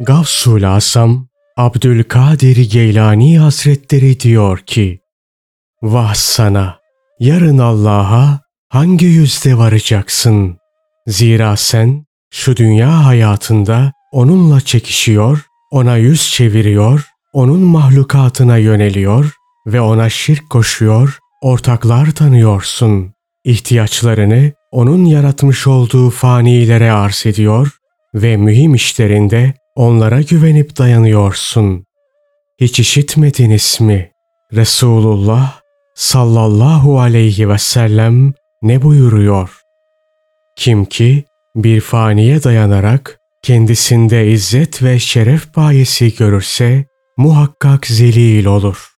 Gavsul Asam Abdülkadir Geylani Hazretleri diyor ki, Vah sana! Yarın Allah'a hangi yüzde varacaksın? Zira sen şu dünya hayatında onunla çekişiyor, ona yüz çeviriyor, onun mahlukatına yöneliyor ve ona şirk koşuyor, ortaklar tanıyorsun. İhtiyaçlarını onun yaratmış olduğu fanilere arz ediyor ve mühim işlerinde onlara güvenip dayanıyorsun. Hiç işitmediniz mi? Resulullah sallallahu aleyhi ve sellem ne buyuruyor? Kim ki bir faniye dayanarak kendisinde izzet ve şeref bayisi görürse muhakkak zelil olur.